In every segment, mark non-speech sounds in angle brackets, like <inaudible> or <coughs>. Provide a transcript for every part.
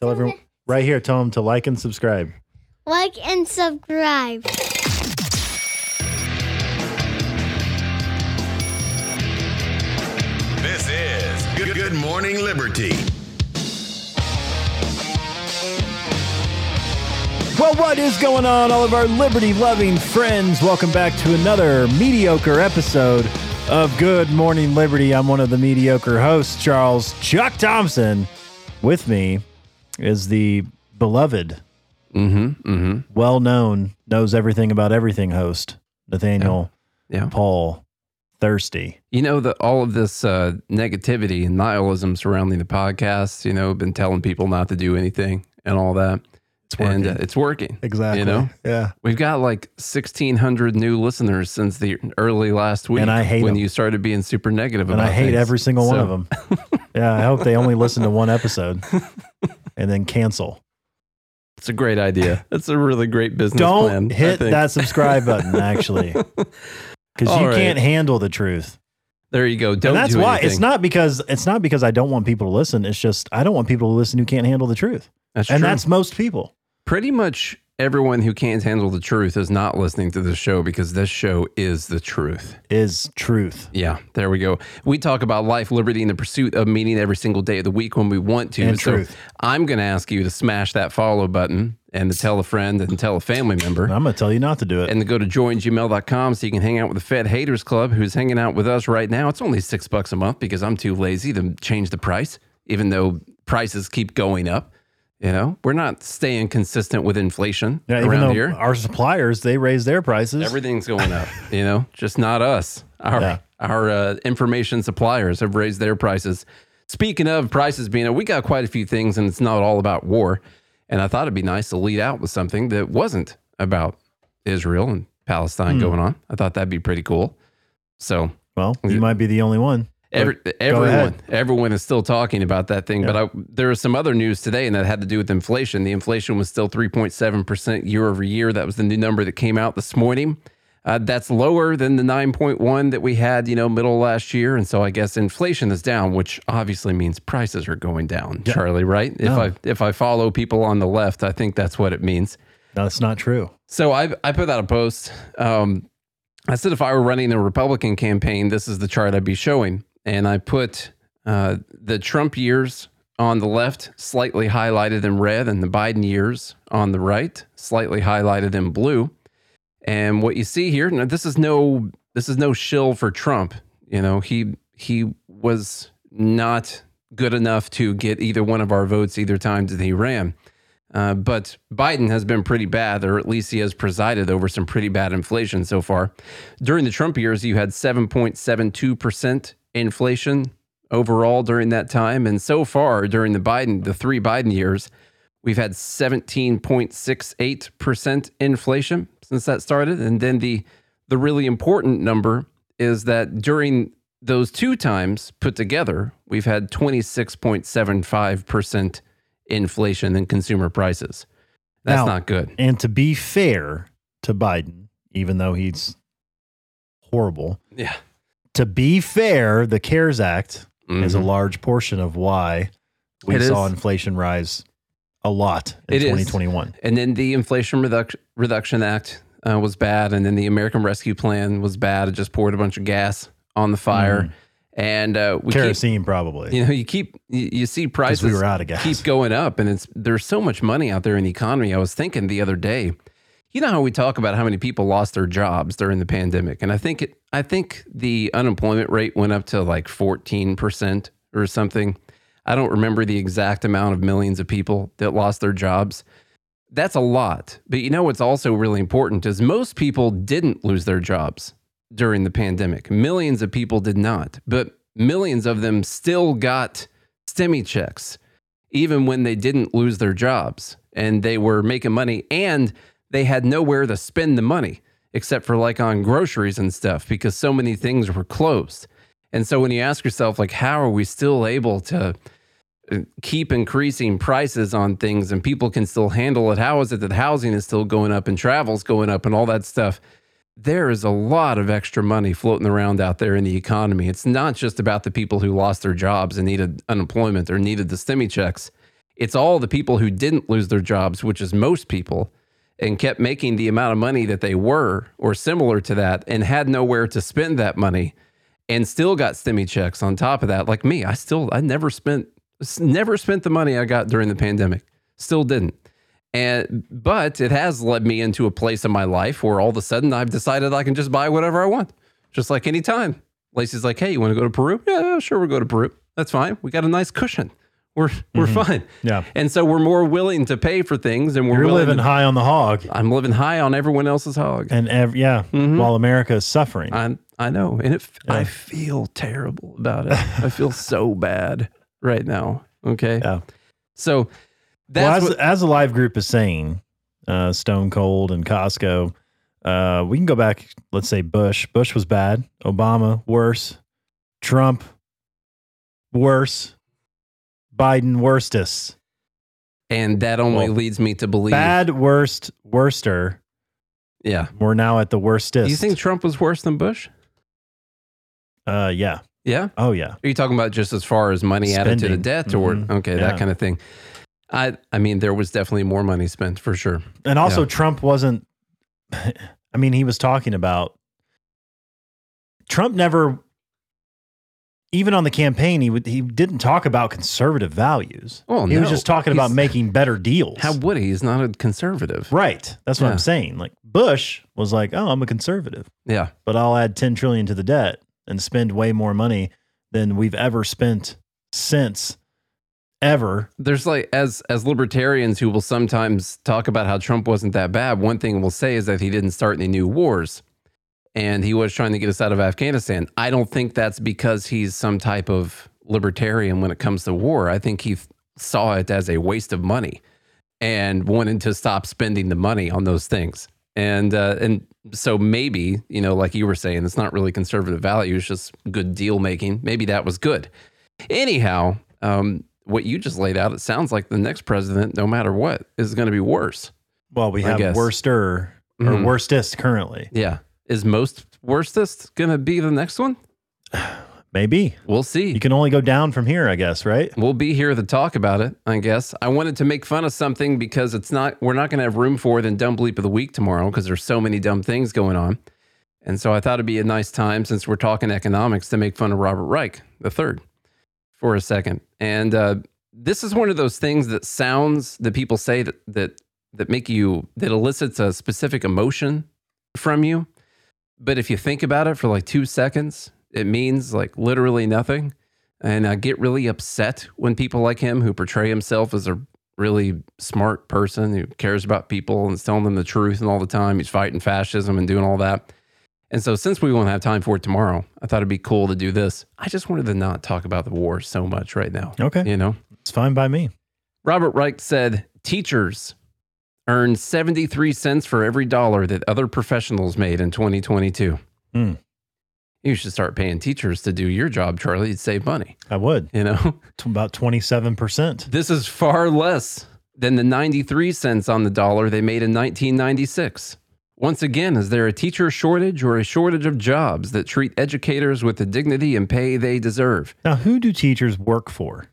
Tell everyone right here. Tell them to like and subscribe. Like and subscribe. This is Good, Good Morning Liberty. Well, what is going on, all of our liberty loving friends? Welcome back to another mediocre episode of Good Morning Liberty. I'm one of the mediocre hosts, Charles Chuck Thompson. With me is the beloved, Mm-hmm. well known, knows everything about everything host, Nathaniel Yeah. Paul Thurston. You know that all of this uh, negativity and nihilism surrounding the podcast. You know, been telling people not to do anything and all that. It's working. And uh, it's working. exactly. You know, Yeah. we've got like sixteen hundred new listeners since the early last week. And I hate when 'em. you started being super negative. And I hate things. every single one of them. yeah. I hope they only listen to one episode <laughs> and then cancel. It's a great idea. <laughs> It's a really great business Don't plan. Hit that subscribe <laughs> button, actually, because you right. can't handle the truth. There you go. Don't and that's do why anything. it's not because it's not because I don't want people to listen. It's just I don't want people to listen who can't handle the truth, That's and true. that's most people. pretty much everyone who can't handle the truth is not listening to this show because this show is the truth. Is truth Yeah, there we go. We talk about life, liberty, and the pursuit of meaning every single day of the week when we want to. And so truth. I'm going to ask you to smash that follow button and to tell a friend and tell a family member. I'm going to tell you not to do it. And to go to joingml.com so you can hang out with the Fed Haters Club who's hanging out with us right now. It's only six bucks a month because I'm too lazy to change the price, even though prices keep going up. You know, we're not staying consistent with inflation yeah, even around though here. our suppliers they raise their prices. Everything's going up, <laughs> you know, just not us. Our Yeah. our uh, information suppliers have raised their prices. Speaking of prices being we got quite a few things, and it's not all about war. And I thought it'd be nice to lead out with something that wasn't about Israel and Palestine Hmm. going on. I thought that'd be pretty cool. So well, you might be the only one. Every, everyone, everyone is still talking about that thing. Yeah. But I, there was some other news today, and that had to do with inflation. The inflation was still 3.7% year over year. That was the new number that came out this morning. Uh, that's lower than the 9.1 that we had, you know, middle last year. And so I guess inflation is down, which obviously means prices are going down, Yeah. Charlie, right? If No. I if I follow people on the left, I think that's what it means. No, that's not true. So I I put out a post. Um, I said if I were running a Republican campaign, this is the chart I'd be showing, and I put uh, the Trump years on the left, slightly highlighted in red, and the Biden years on the right, slightly highlighted in blue. And what you see here, now this is no this is no shill for Trump. You know he he was not good enough to get either one of our votes either time that he ran. Uh, but Biden has been pretty bad, or at least he has presided over some pretty bad inflation so far. During the Trump years, you had 7.72% inflation overall during that time. And so far during the Biden, the three Biden years, we've had 17.68% inflation since that started. And then the the really important number is that during those two times put together, we've had 26.75% inflation in consumer prices. That's Now- not good. And to be fair to Biden, even though he's horrible, Yeah. To be fair, the CARES Act is a Mhm. large portion of why we It saw is. inflation rise a lot in It is. 2021. And then the Inflation Reduc- Reduction Act uh, was bad. And then the American Rescue Plan was bad. It just poured a bunch of gas on the fire. And uh, we keep, Kerosene, probably. you know, you keep, you, you see prices we were out of gas. keep going up. And it's, there's so much money out there in the economy. I was thinking the other day, you know how we talk about how many people lost their jobs during the pandemic, and I think it, I think the unemployment rate went up to like fourteen percent or something. I don't remember the exact amount of millions of people that lost their jobs. That's a lot. But you know what's also really important is most people didn't lose their jobs during the pandemic. Millions of people did not, but millions of them still got stimmy checks, even when they didn't lose their jobs and they were making money and they had nowhere to spend the money except for like on groceries and stuff because so many things were closed. And so when you ask yourself, like, how are we still able to uh, keep increasing prices on things and people can still handle it? How is it that housing is still going up and travel's going up and all that stuff? There is a lot of extra money floating around out there in the economy. It's not just about the people who lost their jobs and needed unemployment or needed the stimmy checks. It's all the people who didn't lose their jobs, which is most people, and kept making the amount of money that they were or similar to that and had nowhere to spend that money and still got stimmy checks on top of that. Like me, I still, I never spent, never spent the money I got during the pandemic. Still didn't. And, but it has led me into a place in my life where all of a sudden I've decided I can just buy whatever I want, just like anytime. Lacey's like, hey, you want to go to Peru? Yeah, sure, we'll go to Peru. That's fine. We got a nice cushion. We're we're fine. Yeah. And so we're more willing to pay for things, and we're You're living to- high on the hog, I'm living high on everyone else's hog. and ev- yeah, Mm-hmm. while America is suffering. I I know, and it, I feel terrible about it. I feel <laughs> so bad right now. Okay. Yeah. So well, as, what, as the live group is saying, uh, Stone Cold and Costco, uh, we can go back. Let's say Bush. Bush was bad. Obama worse. Trump worse. Biden worstest. and that only Well, leads me to believe. Bad, worst, worster. Yeah. We're now at the worstest. Do you think Trump was worse than Bush? Uh, yeah. Yeah. Oh, yeah. Are you talking about just as far as money added to the debt, or Mhm. okay, Yeah. that kind of thing? I I mean, there was definitely more money spent for sure. And also, Yeah. Trump wasn't. <laughs> I mean, he was talking about. Trump never, even on the campaign, he would he didn't talk about conservative values. Oh, he was no. just talking about He's- making better deals. How would he? He's not a conservative. right? That's what Yeah. I'm saying. Like Bush was like, "Oh, I'm a conservative, Yeah. but I'll add 10 trillion to the debt and spend way more money than we've ever spent since ever." there's like as as libertarians who will sometimes talk about how Trump wasn't that bad. One thing we'll say is that he didn't start any new wars, and he was trying to get us out of Afghanistan. I don't think that's because he's some type of libertarian when it comes to war. I think he saw it as a waste of money and wanted to stop spending the money on those things. And uh, and so maybe you know, like you were saying, it's not really conservative values, just good deal making. Maybe that was good. Anyhow, um, what you just laid out, it sounds like the next president, no matter what, is going to be worse. Well, we I have guess. worster or Mhm. worstest currently. Yeah, is most worstest going to be the next one? <sighs> Maybe We'll see. you can only go down from here, I guess. Right? We'll be here to talk about it, I guess. I wanted to make fun of something because it's not, we're not going to have room for it in Dumb Bleep of the Week tomorrow because there's so many dumb things going on. And so I thought it'd be a nice time since we're talking economics to make fun of Robert Reich, the third, for a second. And uh, this is one of those things that sounds that people say that, that, that make you, that elicits a specific emotion from you. But if you think about it for like two seconds, it means like literally nothing. And I get really upset when people like him, who portray himself as a really smart person who cares about people and is telling them the truth and all the time, he's fighting fascism and doing all that. And so, since we won't have time for it tomorrow, I thought it'd be cool to do this. I just wanted to not talk about the war so much right now. Okay. You know, It's fine by me. Robert Reich said teachers earned 73 cents for every dollar that other professionals made in 2022. Hmm. You should start paying teachers to do your job, Charlie. You'd save money, I would. you know? It's about 27%. This is far less than the 93 cents on the dollar they made in 1996. Once again, is there a teacher shortage or a shortage of jobs that treat educators with the dignity and pay they deserve? Now, who do teachers work for?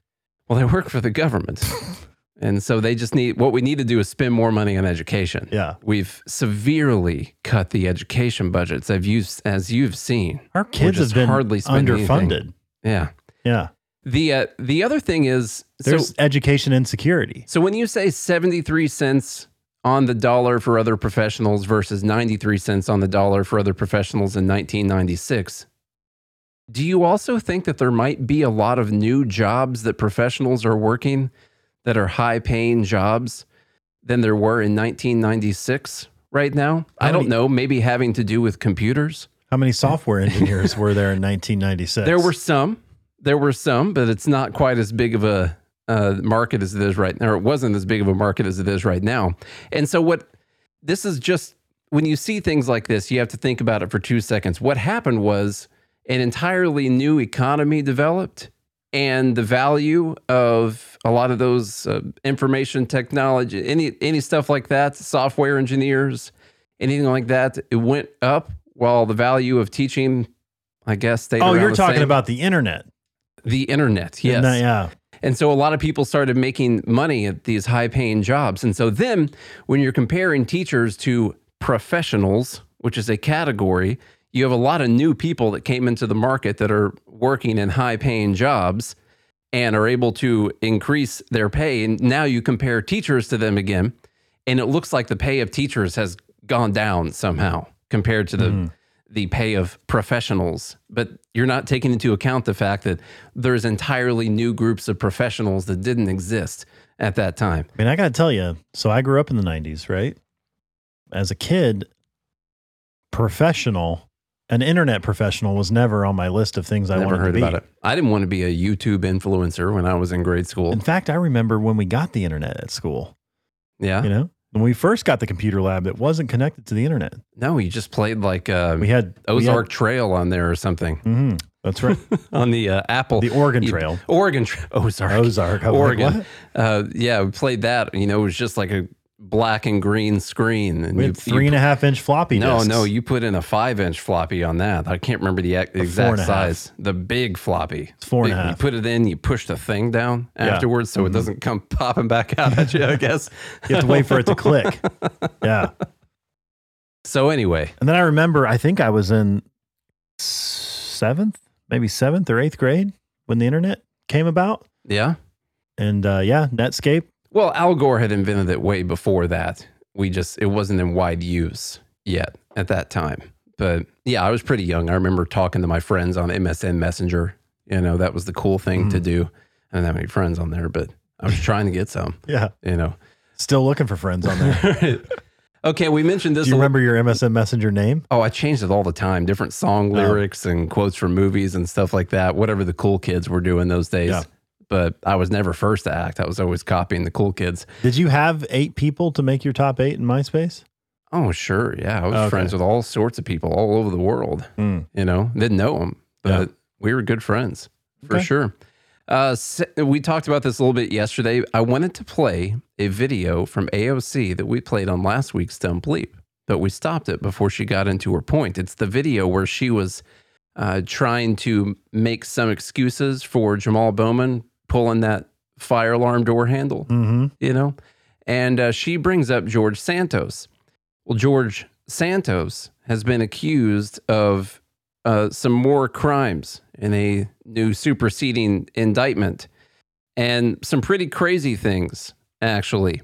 Well, they work for the government. <laughs> and so they just need what we need to do is spend more money on education. Yeah. We've severely cut the education budgets as you've, as you've seen. Our kids have been hardly spending anything. underfunded. Yeah. Yeah. The uh, the other thing is There's so education insecurity. So when you say 73 cents on the dollar for other professionals versus 93 cents on the dollar for other professionals in 1996, do you also think that there might be a lot of new jobs that professionals are working that are high paying jobs than there were in 1996 right now? How I don't many- know, maybe having to do with computers. How many software engineers were there in 1996? There were some. There were some, but it's not quite as big of a uh, market as it is right now. Or it wasn't as big of a market as it is right now. And so, what this is just when you see things like this, you have to think about it for two seconds. What happened was an entirely new economy developed, and the value of a lot of those uh, information technology, any any stuff like that, software engineers, anything like that, it went up while the value of teaching, I guess, stayed. Oh, you're talking same. about the internet. The internet, yes. That- yeah. And so a lot of people started making money at these high paying jobs. And so then when you're comparing teachers to professionals, which is a category, you have a lot of new people that came into the market that are working in high paying jobs and are able to increase their pay. And now you compare teachers to them again, and it looks like the pay of teachers has gone down somehow compared to the hmm. the pay of professionals. But you're not taking into account the fact that there's entirely new groups of professionals that didn't exist at that time. I mean, I got to tell you, so I grew up in the 90s, right? As a kid, professional, an internet professional was never on my list of things I Never wanted heard to be. about it. I didn't want to be a YouTube influencer when I was in grade school. In fact, I remember when we got the internet at school, Yeah. you know, when we first got the computer lab, it wasn't connected to the internet. No, you just played like uh, We had we Ozark Trail on there or something had- mhm, that's right. <laughs> on the uh, Apple. The Oregon You- Trail. Oregon Trail. <laughs> Ozark. Ozark. I was like, Oregon. what? uh, yeah, we played that. You know, it was just like a black and green screen. And We you, three and a half inch floppy no, disks. no, you put in a five inch floppy on that. I can't remember the ex- exact a half. size. The big floppy. It's four and a Big- You put it in, you push the thing down Yeah. Mm-hmm. afterwards so it doesn't come <laughs> popping back out at you, I guess. You have to wait for it to click. <laughs> Yeah. So, anyway, And then I remember, I think I was in seventh, maybe seventh or eighth grade when the internet came about. yeah. And uh, yeah, Netscape. Well, Al Gore had invented it way before that. We just, it wasn't in wide use yet at that time. But yeah, I was pretty young. I remember talking to my friends on MSN Messenger. You know, that was the cool thing to mm-hmm. do. I didn't have any friends on there, but I was trying to get some, <laughs> Yeah. you know. Still looking for friends on there. <laughs> okay, we mentioned this. Do you remember your MSN Messenger name? Oh, I changed it all the time. Different song Oh. lyrics and quotes from movies and stuff like that. Whatever the cool kids were doing those days. Yeah. But I was never first to act. I was always copying the cool kids. Did you have eight people to make your top eight in MySpace? Oh, sure. Yeah. I was Okay. friends with all sorts of people all over the world. Mm. You know, didn't know them, but Yeah. we were good friends for Okay. sure. Uh, we talked about this a little bit yesterday. I wanted to play a video from AOC that we played on last week's Dumb Bleep, but we stopped it before she got into her point. It's the video where she was uh, trying to make some excuses for Jamal Bowman pulling that fire alarm door handle Mm-hmm. you know? And uh, she brings up George Santos. Well, George Santos has been accused of uh, some more crimes in a new superseding indictment and some pretty crazy things, actually,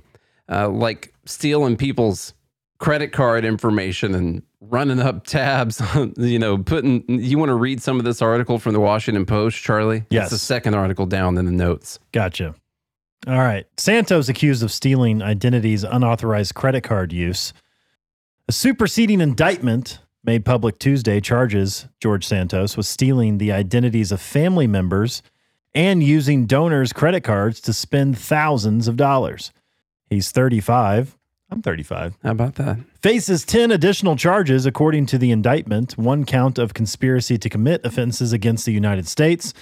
uh, like stealing people's credit card information and running up tabs <laughs> on, you know, putting. You want to read some of this article from the Washington Post, Charlie? Yes. It's the second article down in the notes. Gotcha. All right. Santos accused of stealing identities, unauthorized credit card use. A superseding indictment made public Tuesday charges George Santos with stealing the identities of family members and using donors' credit cards to spend thousands of dollars. He's 35. I'm 35 How about that? faces 10 additional charges according to the indictment one count of conspiracy to commit offenses against the United States,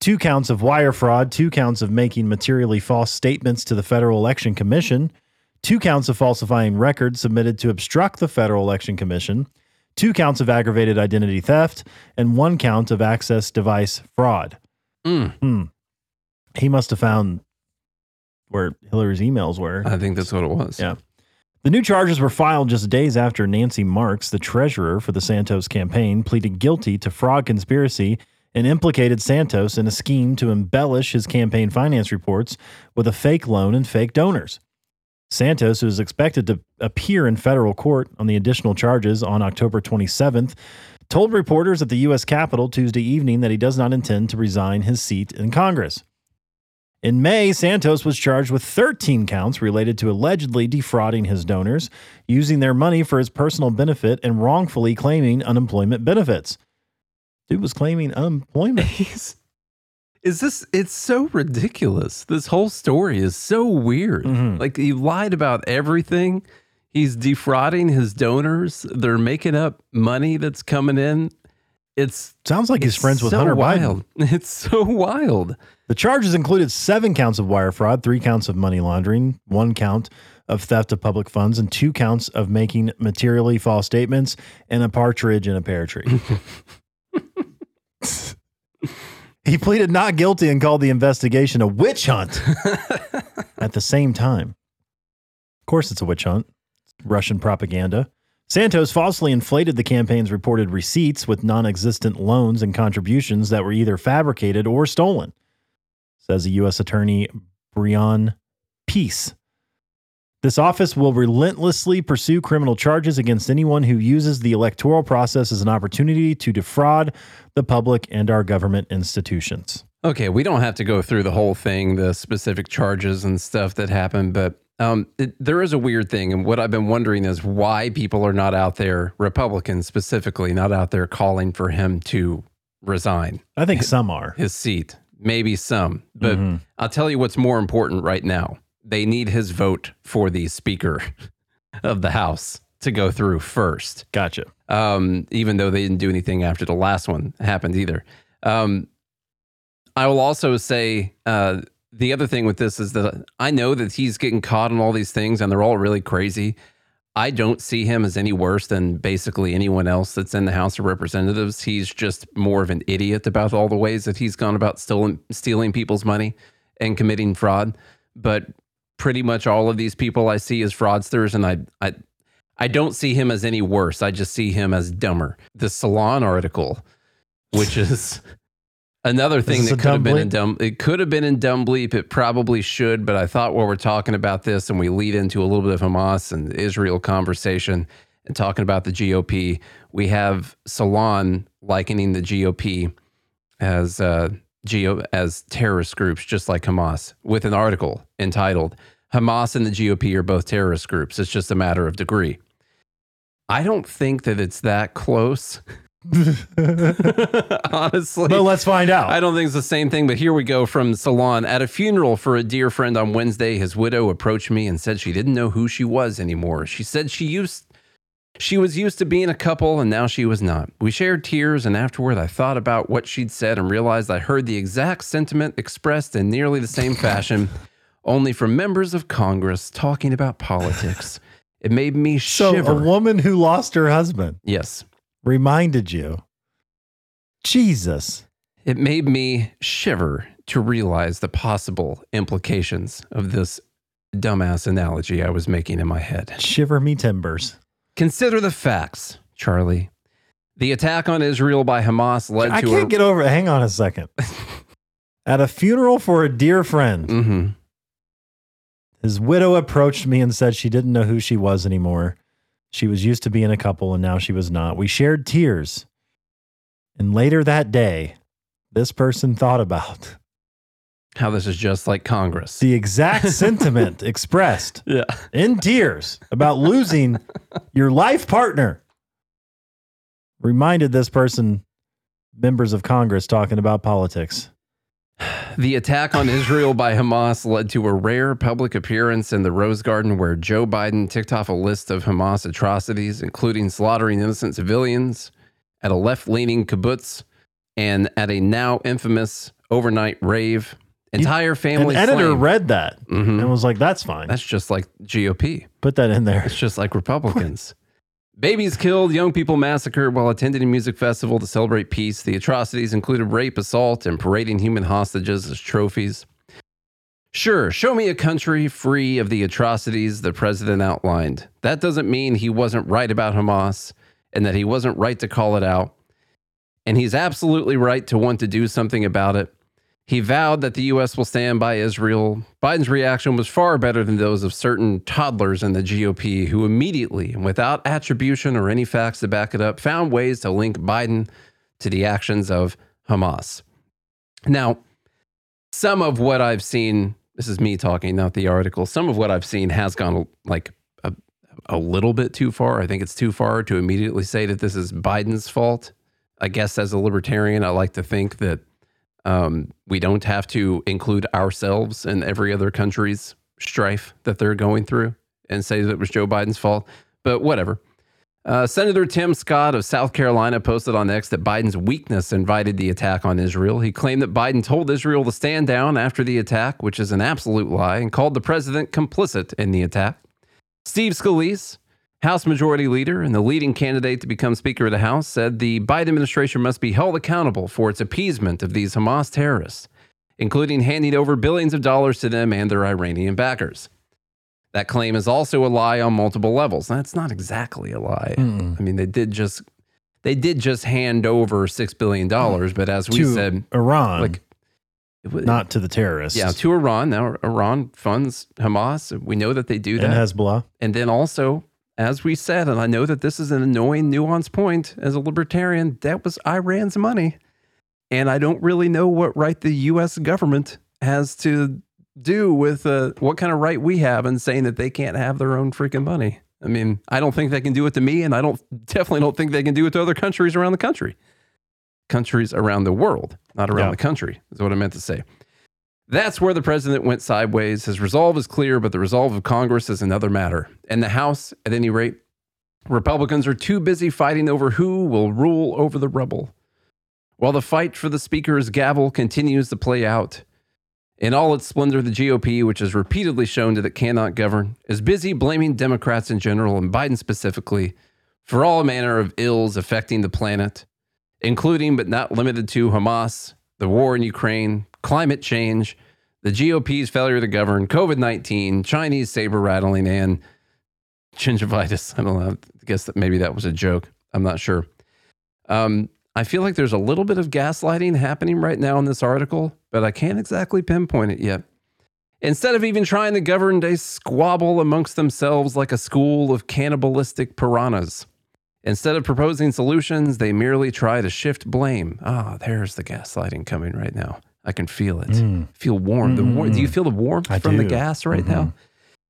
two counts of wire fraud, two counts of making materially false statements to the Federal Election Commission, two counts of falsifying records submitted to obstruct the Federal Election Commission, two counts of aggravated identity theft, and one count of access device fraud. Mm. Hmm. He must have found where Hillary's emails were. I think that's what it was. Yeah. The new charges were filed just days after Nancy Marks, the treasurer for the Santos campaign, pleaded guilty to fraud conspiracy and implicated Santos in a scheme to embellish his campaign finance reports with a fake loan and fake donors. Santos, who is expected to appear in federal court on the additional charges on October 27th, told reporters at the U.S. Capitol Tuesday evening that he does not intend to resign his seat in Congress. In May, Santos was charged with 13 counts related to allegedly defrauding his donors, using their money for his personal benefit, and wrongfully claiming unemployment benefits. Dude was claiming unemployment. <laughs> He's, is this? It's so ridiculous. This whole story is so weird. Mhm. Like he lied about everything. He's defrauding his donors. They're making up money that's coming in. It's Sounds like he's friends with so Hunter Biden. wild. <laughs> It's so wild. The charges included seven counts of wire fraud, three counts of money laundering, one count of theft of public funds, and two counts of making materially false statements and a partridge in a pear tree. <laughs> He pleaded not guilty and called the investigation a witch hunt <laughs> at the same time. Of course, it's a witch hunt. Russian propaganda. Santos falsely inflated the campaign's reported receipts with non existent loans and contributions that were either fabricated or stolen, says a U.S. Attorney Breon Peace. This office will relentlessly pursue criminal charges against anyone who uses the electoral process as an opportunity to defraud the public and our government institutions. Okay, we don't have to go through the whole thing, the specific charges and stuff that happened, but um, it, there is a weird thing. And what I've been wondering is why people are not out there, Republicans specifically, not out there calling for him to resign I think some are. his seat. Maybe some, but Mhm. I'll tell you what's more important right now. They need his vote for the Speaker <laughs> of the House to go through first Gotcha. um, even though they didn't do anything after the last one happened either. Um, I will also say uh, the other thing with this is that I know that he's getting caught on all these things and they're all really crazy. I don't see him as any worse than basically anyone else that's in the House of Representatives. He's just more of an idiot about all the ways that he's gone about stealing, stealing people's money and committing fraud. But pretty much all of these people I see as fraudsters, and I, I, I don't see him as any worse. I just see him as dumber. The Salon article, which is another thing that could have been bleep? in dumb. It could have been in dumb bleep. It probably should, but I thought while we're talking about this and we lead into a little bit of Hamas and Israel conversation and talking about the GOP, we have Salon likening the GOP as uh, geo as terrorist groups, just like Hamas, with an article entitled "Hamas and the GOP are both terrorist groups. It's just a matter of degree." I don't think that it's that close. <laughs> Honestly, But let's find out. I don't think it's the same thing, but here we go from Salon. At a funeral for a dear friend on Wednesday, his widow approached me and said she didn't know who she was anymore. She said she used she was used to being a couple and now she was not. We shared tears and afterward I thought about what she'd said and realized I heard the exact sentiment expressed in nearly the same fashion, <laughs> only from members of Congress talking about politics. It made me shiver. so a woman who lost her husband yes. Reminded you. Jesus. It made me shiver to realize the possible implications of this dumbass analogy I was making in my head. Shiver me timbers. Consider the facts, Charlie. The attack on Israel by Hamas led I to I can't a get over it. Hang on a second. <laughs> At a funeral for a dear friend, Mhm. his widow approached me and said she didn't know who she was anymore. She was used to being a couple and now she was not. We shared tears. And later that day, this person thought about how this is just like Congress. the exact <laughs> sentiment expressed yeah. in tears about losing your life partner. Reminded this person, members of Congress talking about politics. The attack on Israel by Hamas led to a rare public appearance in the Rose Garden where Joe Biden ticked off a list of Hamas atrocities, including slaughtering innocent civilians at a left leaning kibbutz and at a now infamous overnight rave. Entire family. An editor slain. read that Mhm. and was like, that's fine. That's just like GOP. Put that in there. It's just like Republicans. <laughs> Babies killed, young people massacred while attending a music festival to celebrate peace. The atrocities included rape, assault, and parading human hostages as trophies. Sure, show me a country free of the atrocities the president outlined. That doesn't mean he wasn't right about Hamas and that he wasn't right to call it out. And he's absolutely right to want to do something about it. He vowed that the U.S. will stand by Israel. Biden's reaction was far better than those of certain toddlers in the GOP who immediately, and without attribution or any facts to back it up, found ways to link Biden to the actions of Hamas. Now, some of what I've seen, this is me talking, not the article, some of what I've seen has gone like a, a little bit too far. I think it's too far to immediately say that this is Biden's fault. I guess as a libertarian, I like to think that um, we don't have to include ourselves in every other country's strife that they're going through and say that it was Joe Biden's fault. But whatever. Uh, Senator Tim Scott of South Carolina posted on X that Biden's weakness invited the attack on Israel. He claimed that Biden told Israel to stand down after the attack, which is an absolute lie, and called the president complicit in the attack. Steve Scalise, House Majority Leader and the leading candidate to become Speaker of the House said the Biden administration must be held accountable for its appeasement of these Hamas terrorists, including handing over billions of dollars to them and their Iranian backers. That claim is also a lie on multiple levels. That's not exactly a lie. Mm-mm. I mean, they did just they did just hand over six billion dollars, but as we to said, Iran, like not to the terrorists. yeah, to Iran. Now Iran funds Hamas. We know that they do that. and Hezbollah. And then also, as we said, and I know that this is an annoying, nuanced point as a libertarian, that was Iran's money. And I don't really know what right the U.S. government has to do with uh, what kind of right we have in saying that they can't have their own freaking money. I mean, I don't think they can do it to me, and I don't <laughs> definitely don't think they can do it to other countries around the country. Countries around the world, not around Yeah. the country, is what I meant to say. That's where the president went sideways. His resolve is clear, but the resolve of Congress is another matter. And the House, at any rate, Republicans are too busy fighting over who will rule over the rubble. While the fight for the Speaker's gavel continues to play out, in all its splendor, the GOP, which has repeatedly shown that it cannot govern, is busy blaming Democrats in general and Biden specifically for all manner of ills affecting the planet, including but not limited to Hamas, the war in Ukraine, climate change, the GOP's failure to govern, COVID 19, Chinese saber rattling, and gingivitis. <laughs> I don't know. I guess that maybe that was a joke. I'm not sure. Um, I feel like there's a little bit of gaslighting happening right now in this article, but I can't exactly pinpoint it yet. Instead of even trying to govern, they squabble amongst themselves like a school of cannibalistic piranhas. Instead of proposing solutions, they merely try to shift blame. Ah, there's the gaslighting coming right now. I can feel it. Mm. Feel warm. The war- do you feel the warmth I from the gas right Mhm. now?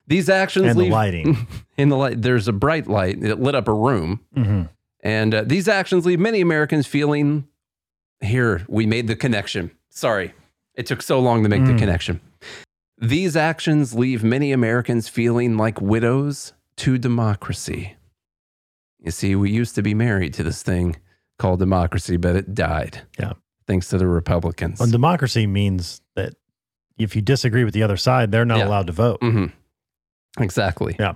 These actions And the leave lighting. <laughs> in the light. There's a bright light. It lit up a room. Mhm. And uh, these actions leave many Americans feeling here, we made the connection. Sorry, it took so long to make the Mm. connection. These actions leave many Americans feeling like widows to democracy. You see, we used to be married to this thing called democracy, but it died. Yeah. Thanks to the Republicans. Well, democracy means that if you disagree with the other side, they're not Yeah. allowed to vote. Mm-hmm. Exactly. Yeah.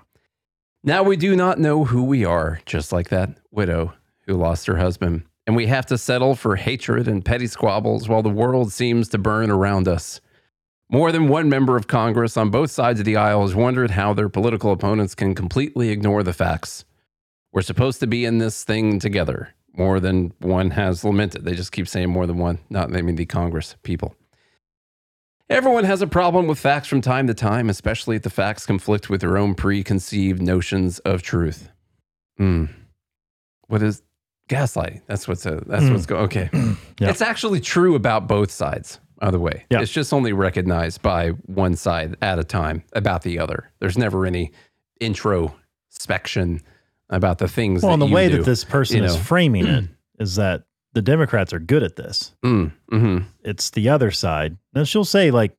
Now we do not know who we are, just like that widow who lost her husband. And we have to settle for hatred and petty squabbles while the world seems to burn around us. More than one member of Congress on both sides of the aisle has wondered how their political opponents can completely ignore the facts. We're supposed to be in this thing together. More than one has lamented. They just keep saying more than one, not naming the Congress people. Everyone has a problem with facts from time to time, especially if the facts conflict with their own preconceived notions of truth. Hmm. What is gaslighting? That's what's a, that's Mm. what's going. Okay, <clears throat> Yeah. it's actually true about both sides. By the way, Yeah. it's just only recognized by one side at a time about the other. There's never any introspection about the things. Well, and the way do, that this person you is <clears throat> framing it is that the Democrats are good at this. Mm, hmm It's the other side. Now she'll say like,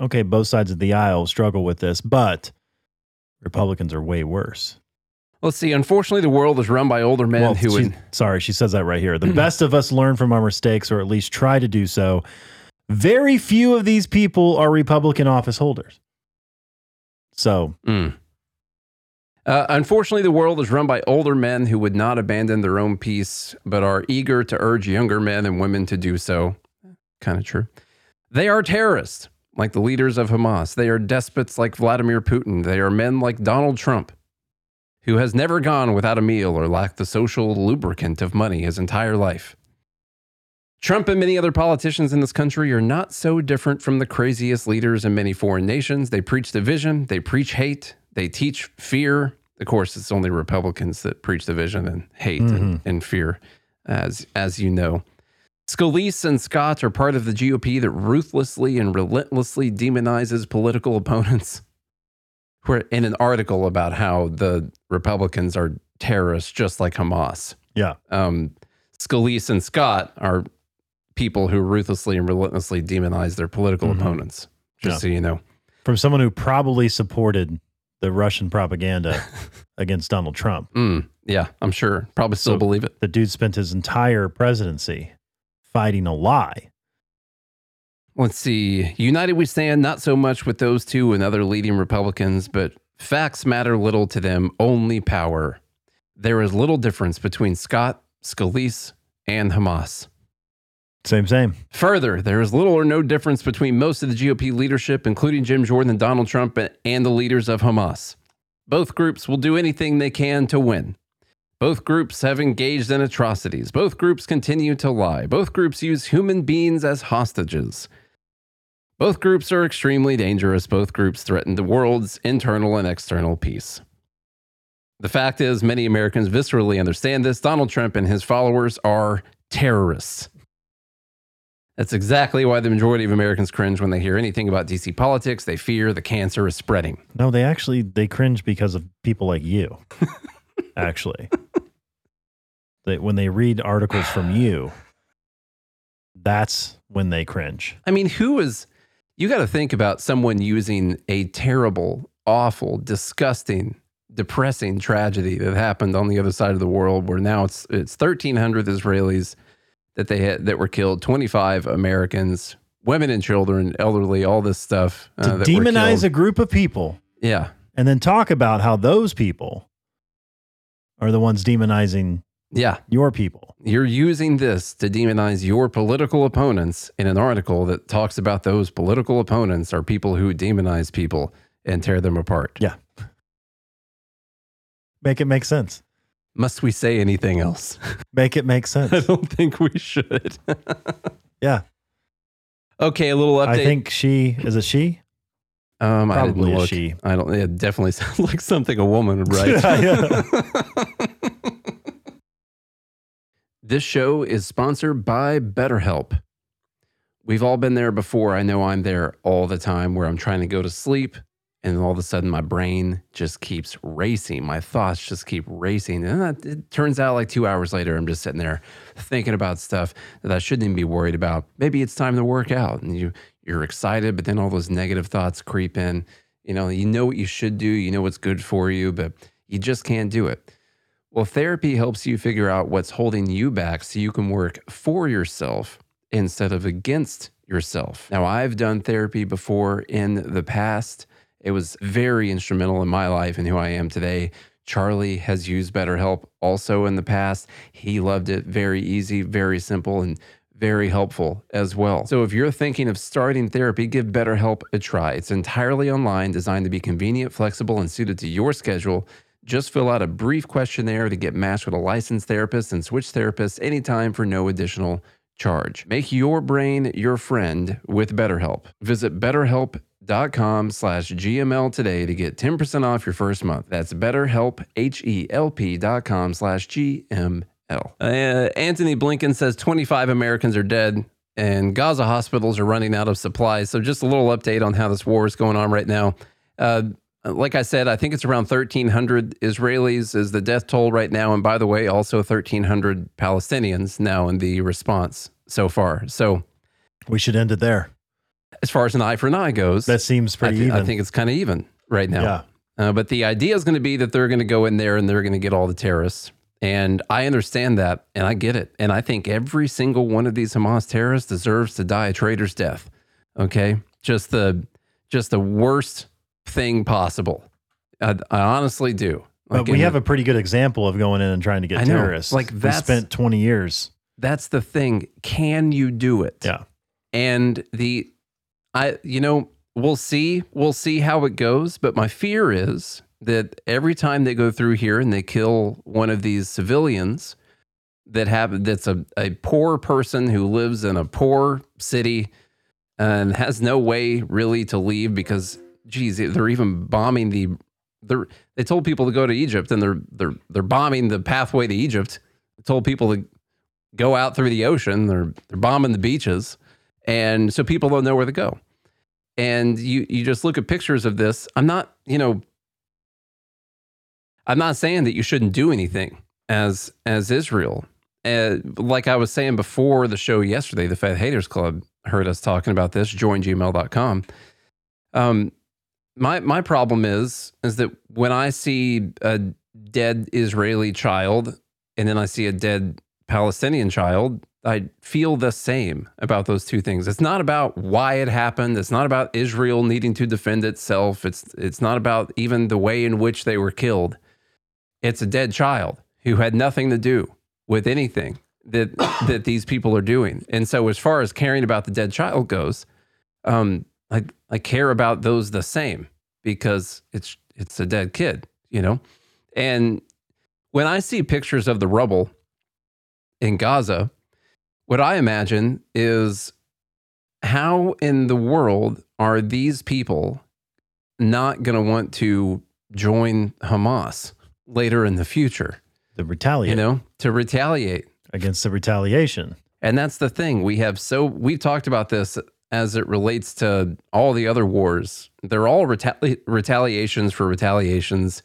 okay, both sides of the aisle struggle with this, but Republicans are way worse. Let's see. Unfortunately, the world is run by older men well, who. she- in- sorry, she says that right here. The best of us learn from our mistakes, or at least try to do so. Very few of these people are Republican office holders. So Mm. Uh, unfortunately, the world is run by older men who would not abandon their own peace, but are eager to urge younger men and women to do so. Kind of true. They are terrorists, like the leaders of Hamas. They are despots like Vladimir Putin. They are men like Donald Trump, who has never gone without a meal or lacked the social lubricant of money his entire life. Trump and many other politicians in this country are not so different from the craziest leaders in many foreign nations. They preach division, they preach hate, they teach fear. Of course, it's only Republicans that preach division and hate and, and fear, as as you know. Scalise and Scott are part of the GOP that ruthlessly and relentlessly demonizes political <laughs> opponents. We're in an article about how the Republicans are terrorists, just like Hamas yeah, um, Scalise and Scott are people who ruthlessly and relentlessly demonize their political Mhm. opponents. Just Yeah. so you know. from someone who probably supported the Russian propaganda <laughs> against Donald Trump. Mm, yeah, I'm sure. Probably still So- believe it. The dude spent his entire presidency fighting a lie. Let's see. United we stand not so much with those two and other leading Republicans, but Facts matter little to them, only power. There is little difference between Scott, Scalise, and Hamas. Same, same. Further, there is little or no difference between most of the GOP leadership, including Jim Jordan and Donald Trump, and the leaders of Hamas. Both groups will do anything they can to win. Both groups have engaged in atrocities. Both groups continue to lie. Both groups use human beings as hostages. Both groups are extremely dangerous. Both groups threaten the world's internal and external peace. The fact is, many Americans viscerally understand this. Donald Trump and his followers are terrorists. That's exactly why the majority of Americans cringe when they hear anything about DC politics. They fear the cancer is spreading. No, they actually they cringe because of people like you. <laughs> actually, they, when they read articles from you, that's when they cringe. I mean, who is you got to think about someone using a terrible, awful, disgusting, depressing tragedy that happened on the other side of the world where now it's it's 1300 Israelis that they had that were killed, 25 Americans, women and children, elderly, all this stuff. Uh, to demonize a group of people yeah. and then talk about how those people are the ones demonizing Yeah. your people. You're using this to demonize your political opponents in an article that talks about those political opponents are people who demonize people and tear them apart. Yeah. Make it make sense. Must we say anything else? <laughs> Make it make sense. I don't think we should. <laughs> Yeah. okay, a little update. I think she is a she? um, I probably didn't a look. she. I don't. It definitely <laughs> sounds like something a woman would write. Yeah, this show is sponsored by BetterHelp. We've all been there before. I know I'm there all the time where I'm trying to go to sleep and all of a sudden my brain just keeps racing. My thoughts just keep racing. And that, it turns out like two hours later, I'm just sitting there thinking about stuff that I shouldn't even be worried about. Maybe it's time to work out and you, you're excited, but then all those negative thoughts creep in. You know, you know what you should do, you know what's good for you, but you just can't do it. Well, therapy helps you figure out what's holding you back so you can work for yourself instead of against yourself. Now, I've done therapy before in the past. It was very instrumental in my life and who I am today. Charlie has used BetterHelp also in the past. He loved it. Very easy, very simple, and very helpful as well. So if you're thinking of starting therapy, give BetterHelp a try. It's entirely online, designed to be convenient, flexible, and suited to your schedule. Just fill out a brief questionnaire to get matched with a licensed therapist and switch therapists anytime for no additional charge. Make your brain your friend with BetterHelp. Visit betterhelp.com slash GML today to get 10% off your first month. That's betterhelp, H-E-L-P dot com slash GML. Uh, Antony Blinken says 25 Americans are dead and Gaza hospitals are running out of supplies. So just a little update on how this war is going on right now. Uh, like I said, I think it's around 1,300 Israelis is the death toll right now. And by the way, also 1,300 Palestinians now in the response so far. So We should end it there. As far as an eye for an eye goes, That seems I, pretty even. I think it's kind of even right now. Yeah. Uh, but the idea is going to be that they're going to go in there and they're going to get all the terrorists. And I understand that and I get it. And I think every single one of these Hamas terrorists deserves to die a traitor's death. Okay? Just the just the worst thing possible. I, I honestly do. But we have the- a pretty good example of going in and trying to get know. terrorists. Like, we spent 20 years. that's the thing. Can you do it? Yeah. and the i you know we'll see we'll see how it goes but my fear is that every time they go through here and they kill one of these civilians that have that's a, a poor person who lives in a poor city and has no way really to leave because geez they're even bombing the they're they told people to go to Egypt and they're they're they're bombing the pathway to Egypt. They told people to go out through the ocean. They're they're bombing the beaches and so people don't know where to go. And you you just look at pictures of this. I'm not you know i'm not saying that you shouldn't do anything as as israel. Uh, like i was saying before the show yesterday the fed haters club heard us talking about this join gml.com um my my problem is is that when i see a dead israeli child and then i see a dead palestinian child I feel the same about those two things. It's not about why it happened. It's not about Israel needing to defend itself. It's it's not about even the way in which they were killed. It's a dead child who had nothing to do with anything that <coughs> that these people are doing. And so as far as caring about the dead child goes, um, I I care about those the same because it's it's a dead kid, you know? And when I see pictures of the rubble in Gaza, what I imagine is how in the world are these people not going to want to join Hamas later in the future? The retaliate You know, to retaliate. against the retaliation. And that's the thing. We have so we've talked about this as it relates to all the other wars. They're all retali- retaliations for retaliations.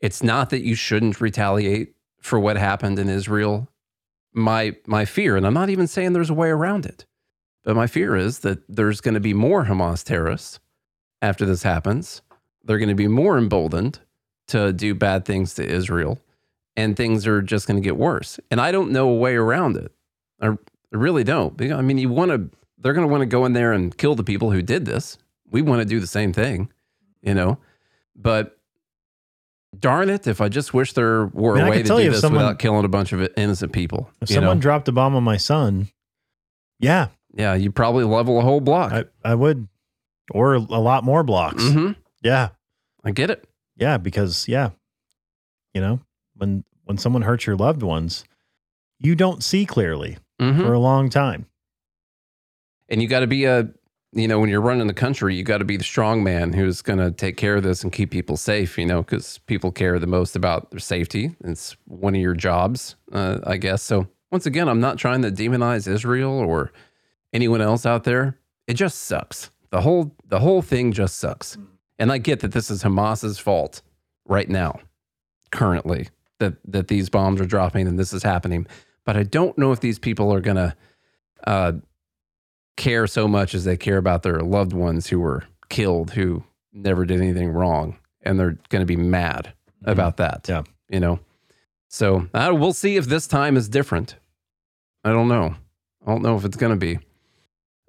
It's not that you shouldn't retaliate for what happened in Israel. My my fear, and I'm not even saying there's a way around it, but my fear is that there's going to be more Hamas terrorists after this happens. They're going to be more emboldened to do bad things to Israel, and things are just going to get worse. And I don't know a way around it. I really don't. I mean, you want to, they're going to want to go in there and kill the people who did this. We want to do the same thing, you know? But darn it, if I just wish there were I a way to do this someone- without killing a bunch of innocent people. If someone know? dropped a bomb on my son, yeah, yeah, you probably level a whole block. I, I would, or a lot more blocks. hmm Yeah, I get it. yeah, because yeah, you know, when when someone hurts your loved ones, you don't see clearly hmm for a long time. and you got to be a you know when you're running the country you got to be the strong man who's going to take care of this and keep people safe you know because people care the most about their safety. It's one of your jobs uh, i guess. So once again i'm not trying to demonize israel or anyone else out there. It just sucks. The whole the whole thing just sucks. And i get that this is hamas's fault right now currently that that these bombs are dropping and this is happening. But i don't know if these people are going to uh, care so much as they care about their loved ones who were killed who never did anything wrong and they're going to be mad about that Yeah. you know? So we'll see if this time is different. I don't know. I don't know if it's going to be.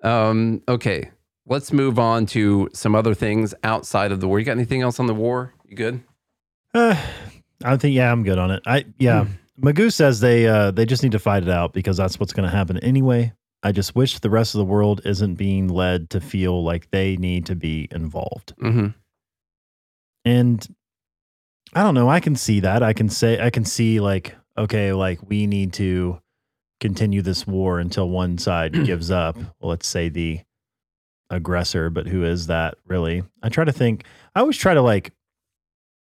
Um okay let's move on to some other things outside of the war. You got anything else on the war? You good? Uh, <sighs> I think yeah, I'm good on it. I yeah, Hmm. Magoo says they uh they just need to fight it out because that's what's going to happen anyway. I just wish the rest of the world isn't being led to feel like they need to be involved. mm-hmm And I don't know, I can see that. I can say I can see like okay, like we need to continue this war until one side <clears throat> gives up. Well, let's say the aggressor, but who is that really? I try to think I always try to like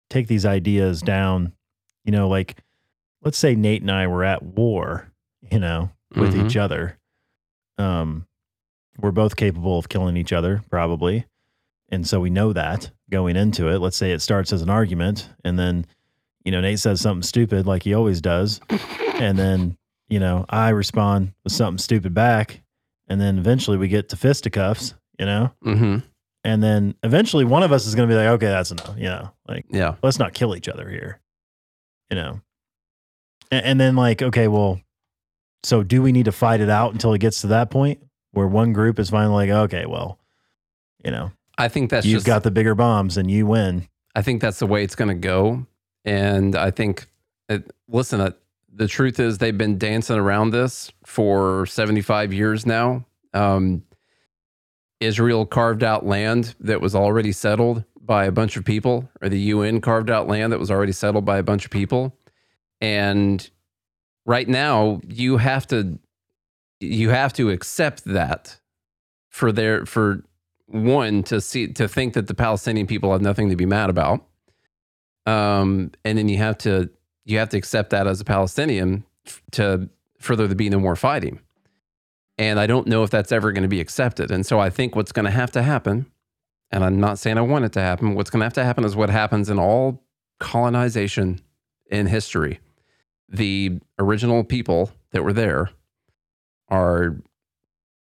take these ideas down, you know, like let's say Nate and I were at war, you know, with Mhm. each other. Um we're both capable of killing each other, probably. And so we know that going into it. Let's say it starts as an argument and then, you know, Nate says something stupid like he always does. and then, you know, I respond with something stupid back. And then eventually we get to fisticuffs, you know? mm-hmm And then eventually one of us is going to be like, okay, that's enough, you know, like yeah let's not kill each other here, you know? And, and then, like, okay, well, so do we need to fight it out until it gets to that point where one group is finally like, okay, well, you know, i think that's you've just got the bigger bombs and you win. I think that's the way it's going to go. And I think, it, listen, uh, the truth is they've been dancing around this for 75 years now. Um, Israel carved out land that was already settled by a bunch of people, or the UN carved out land that was already settled by a bunch of people. And right now, you have to you have to accept that for their for one to see to think that the Palestinian people have nothing to be mad about. Um, and then you have to you have to accept that as a Palestinian to further there be no more fighting. And I don't know if that's ever going to be accepted. And so I think what's going to have to happen, and I'm not saying I want it to happen, what's going to have to happen is what happens in all colonization in history. The original people that were there are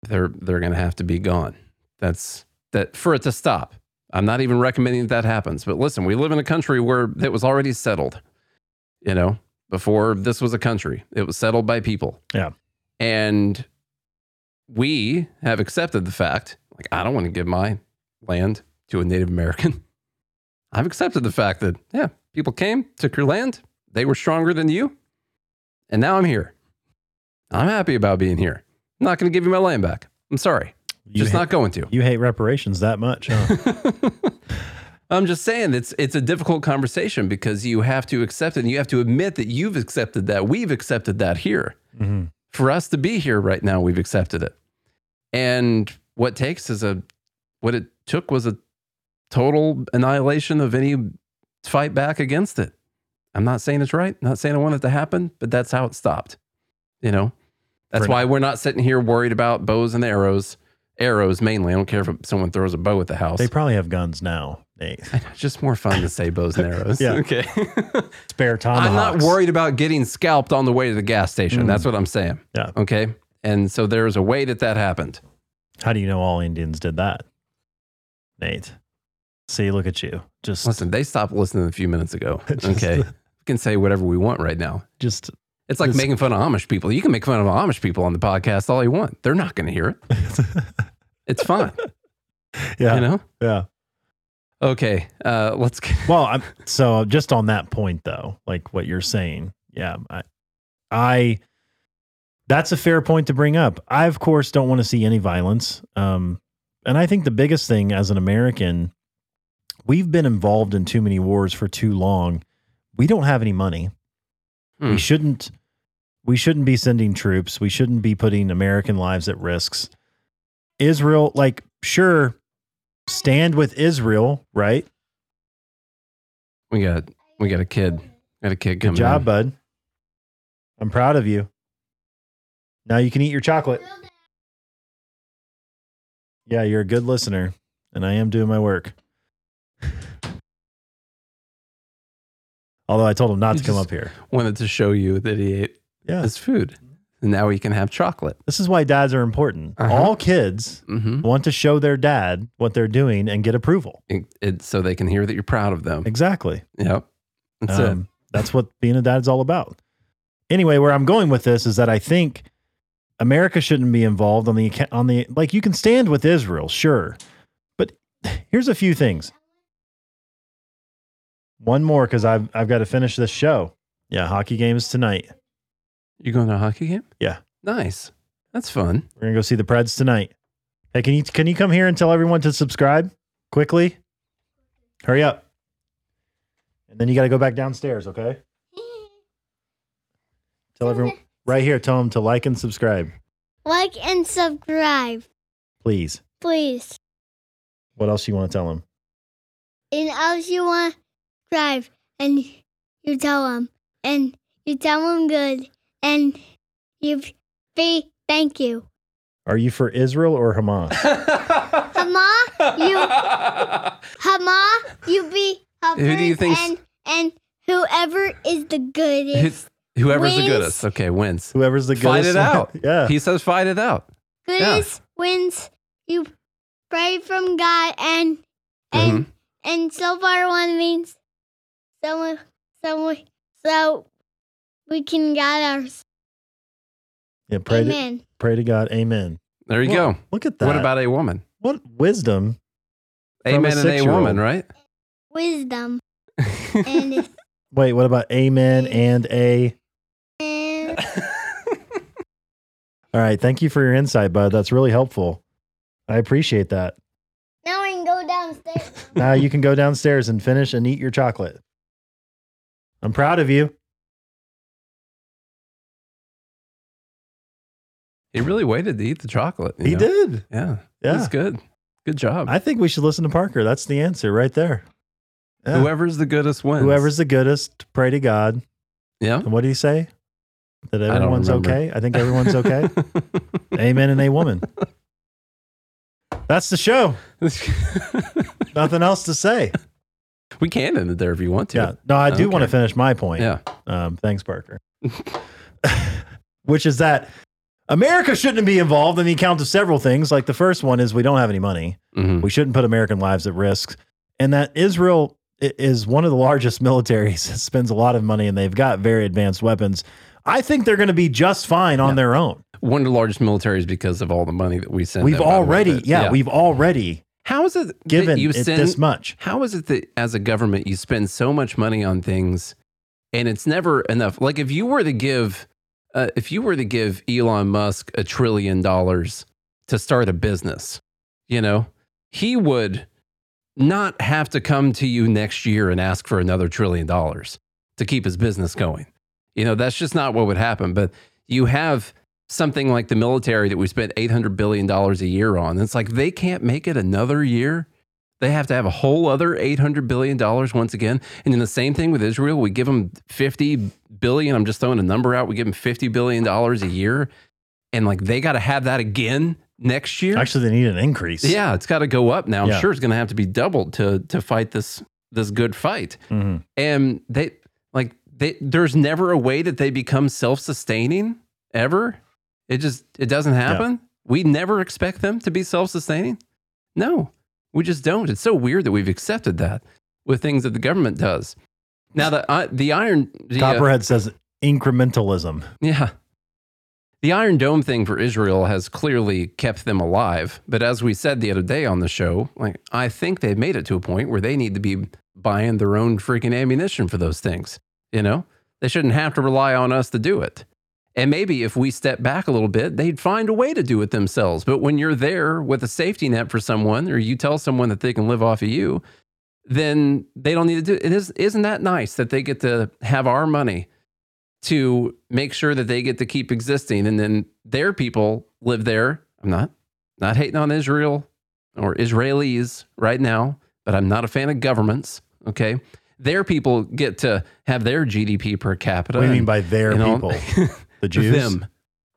they're they're going to have to be gone. That's that for it to stop. I'm not even recommending that, that happens. But listen, we live in a country where it was already settled. You know, before this was a country, it was settled by people. Yeah. And we have accepted the fact like, I don't want to give my land to a Native American. <laughs> I've accepted the fact that, yeah, people came, took your land, they were stronger than you, and now I'm here. I'm happy about being here. I'm not going to give you my land back. I'm sorry. You Just hate, not going to. You hate reparations that much, huh? <laughs> I'm just saying it's it's a difficult conversation because you have to accept it and you have to admit that you've accepted that. We've accepted that here. Mhm. For us to be here right now, we've accepted it. And what takes is a what it took was a total annihilation of any fight back against it. I'm not saying it's right, not saying I want it to happen, but that's how it stopped. You know? That's For why we're not sitting here worried about bows and arrows. Arrows mainly. I don't care if someone throws a bow at the house. They probably have guns now, Nate. It's just more fun to say bows and arrows. <laughs> Yeah. Okay. <laughs> Spare tomahawks. I'm not worried about getting scalped on the way to the gas station. Mm. That's what I'm saying. Yeah. Okay. And so there's a way that that happened. How do you know all Indians did that, Nate? See, look at you. Just, Listen, they stopped listening a few minutes ago. <laughs> Just- Okay. Can say whatever we want right now. just. It's like This- making fun of Amish people. You can make fun of Amish people on the podcast all you want. They're not going to hear it. <laughs> It's fine. yeah, You know? yeah. Okay. Uh, let's get. <laughs> Well, I'm, so just on that point, though, like what you're saying, yeah, I, I, that's a fair point to bring up. I, of course, don't want to see any violence. Um, and I think the biggest thing as an American, we've been involved in too many wars for too long. We don't have any money. Hmm. We shouldn't. We shouldn't be sending troops. We shouldn't be putting American lives at risks. Israel, like, sure, stand with Israel, right? We got we got a kid. Got a kid Good job, in. bud. I'm proud of you. Now you can eat your chocolate. Yeah, you're a good listener, and I am doing my work. Although I told him not You to come up here. Wanted to show you that he ate Yeah, his food. And now he can have chocolate. this is why dads are important. Uh-huh. All kids Mm-hmm. want to show their dad what they're doing and get approval. It, it, so they can hear that you're proud of them. Exactly. Yep. That's it. Um, that's what being a dad is all about. Anyway, where I'm going with this is that I think America shouldn't be involved on the on the like you can stand with Israel, sure, but <sighs> here's a few things. One more because I've I've got to finish this show. Yeah, hockey games tonight. You going to a hockey game? Yeah. Nice. That's fun. We're gonna go see the Preds tonight. Hey, can you can you come here and tell everyone to subscribe quickly? Hurry up. And then you got to go back downstairs, okay? <laughs> Tell everyone right here. Tell them to like and subscribe, Like and subscribe, please. please. What else you want to tell them? And else you want to subscribe, and you tell them, and you tell them good, and you be thank you. Are you for Israel or Hamas? <laughs> Hamas, you <laughs> Hama, you be Who do you Hubbard, think's- and and whoever is the goodest, Whoever's the goodest. Okay, wins. Whoever's the goodest. Fight it out. <laughs> Yeah. He says fight it out. goodest wins. You pray from God, and and Mhm. and so far one means someone someone so we can get ours. yeah. Pray to, Amen. pray to God. Amen. There you Well, go. Look at that. What about a woman? what wisdom? From a Amen and a woman, right? Wisdom <laughs> and Wait, what about amen and a? and <laughs> All right. Thank you for your insight, bud. That's really helpful. I appreciate that. now we can go downstairs. Now you can go downstairs and finish and eat your chocolate. I'm proud of you. he really waited to eat the chocolate. He know? did. Yeah. Yeah. That's good. Good job. I think we should listen to Parker. That's the answer right there. Yeah. Whoever's the goodest wins. Whoever's the goodest, pray to God. Yeah. And what do you say? That everyone's remember. okay? I think everyone's okay. <laughs> Amen and a woman. That's the show. <laughs> Nothing else to say. We can end it there if you want to. Yeah. No, I do Okay. want to finish my point. Yeah. Um, thanks, Parker. <laughs> Which is that America shouldn't be involved in the account of several things. Like the first one is we don't have any money. Mhm. We shouldn't put American lives at risk. And that Israel is one of the largest <laughs> militaries, spends a lot of money, and they've got very advanced weapons. I think they're going to be just fine on their own. One of the largest militaries because of all the money that we send. We've them, by the way, already, but, yeah, we've already How is it that given you it this much. How is it that as a government you spend so much money on things and it's never enough? Like if you were to give, uh, if you were to give Elon Musk a trillion dollars to start a business, you know, he would not have to come to you next year and ask for another trillion dollars to keep his business going. You know, that's just not what would happen. But you have something like the military that we spent $800 billion a year on. It's like they can't make it another year. They have to have a whole other $800 billion once again. And then the same thing with Israel. We give them 50 billion. I'm just throwing a number out. We give them 50 billion dollars a year. And like they got to have that again next year. Actually, they need an increase. yeah, it's got to go up now. I'm Yeah. sure it's going to have to be doubled to to fight this this good fight. Mhm. And they like they there's never a way that they become self-sustaining ever. It just it doesn't happen. We never expect them to be self-sustaining. No, we just don't. It's so weird that we've accepted that with things that the government does. Now the uh, the iron the, uh, Copperhead says incrementalism. yeah. The Iron Dome thing for Israel has clearly kept them alive. But as we said the other day on the show, like I think they've made it to a point where they need to be buying their own freaking ammunition for those things. You know? They shouldn't have to rely on us to do it. And maybe if we step back a little bit, they'd find a way to do it themselves. But when you're there with a safety net for someone, or you tell someone that they can live off of you, then they don't need to do it. Is, isn't that nice that they get to have our money to make sure that they get to keep existing and then their people live there. I'm not not hating on Israel or Israelis right now, but I'm not a fan of governments, okay? Their people get to have their GDP per capita. What do you mean by their and people? <laughs> The Jews? them.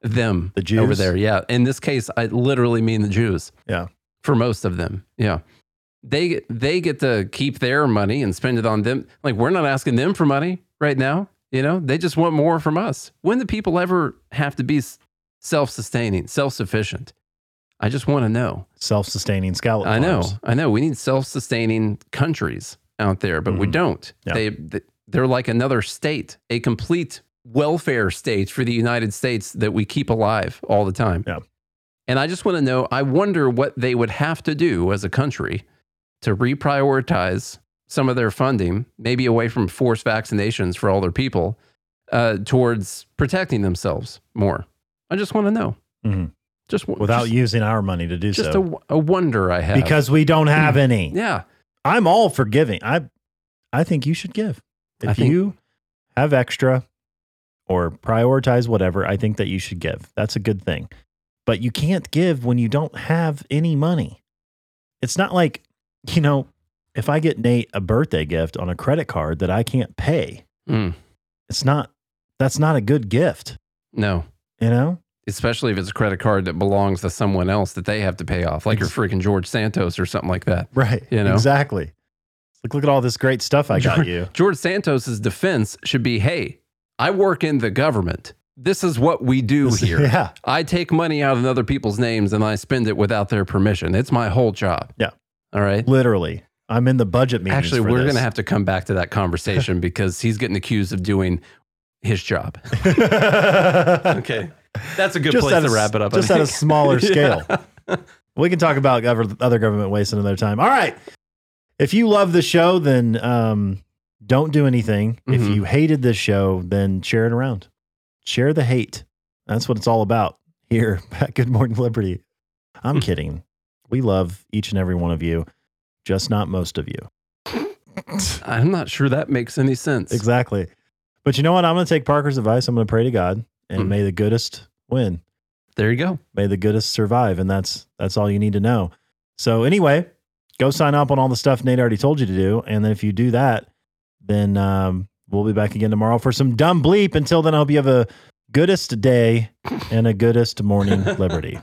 Them. The Jews? over there. Yeah. In this case, I literally mean the Jews. Yeah. For most of them. Yeah. They they get to keep their money and spend it on them. Like we're not asking them for money right now. You know, they just want more from us. When do people ever have to be self-sustaining, self-sufficient? I just want to know. Self-sustaining scallop I know. farms. I know. We need self-sustaining countries out there, but we Mhm. don't. Yeah. They they're like another state, a complete welfare state for the United States that we keep alive all the time. Yeah. And I just want to know, I wonder what they would have to do as a country to reprioritize some of their funding, maybe away from forced vaccinations for all their people, uh, towards protecting themselves more. I just want to know. Mhm. Just Without just, using our money to do just so. a, a wonder I have. because we don't have any. yeah, I'm all for giving. I I think you should give. If think- you have extra or prioritize whatever, I think that you should give. That's a good thing. But you can't give when you don't have any money. It's not like, you know, if I get Nate a birthday gift on a credit card that I can't pay, Mm, it's not that's not a good gift, no. you know? Especially if it's a credit card that belongs to someone else that they have to pay off, like your freaking George Santos or something like that. Right. You know? Exactly. Look, look at all this great stuff I got George- you. George Santos's defense should be, "Hey, I work in the government. This is what we do here. <laughs> Yeah. I take money out of other people's names and I spend it without their permission. It's my whole job." Yeah. All right. Literally. I'm in the budget meetings. Actually, we're going to have to come back to that conversation <laughs> because he's getting accused of doing his job. <laughs> Okay. That's a good place to a, wrap it up. Just at a smaller Yeah. scale. We can talk about other government waste another time. All right. If you love the show, then um, don't do anything. If Mhm. you hated this show, then share it around. Share the hate. That's what it's all about here <laughs> at Good Morning Liberty. I'm Hmm. kidding. We love each and every one of you, just not most of you. <laughs> I'm not sure that makes any sense. Exactly. But you know what? I'm going to take Parker's advice. I'm going to pray to God, and Hmm. may the goodest win. There you go. may the goodest survive and that's that's all you need to know so anyway go sign up on all the stuff nate already told you to do and then if you do that then um, we'll be back again tomorrow for some dumb bleep. Until then i hope you have a goodest day and a goodest morning <laughs> liberty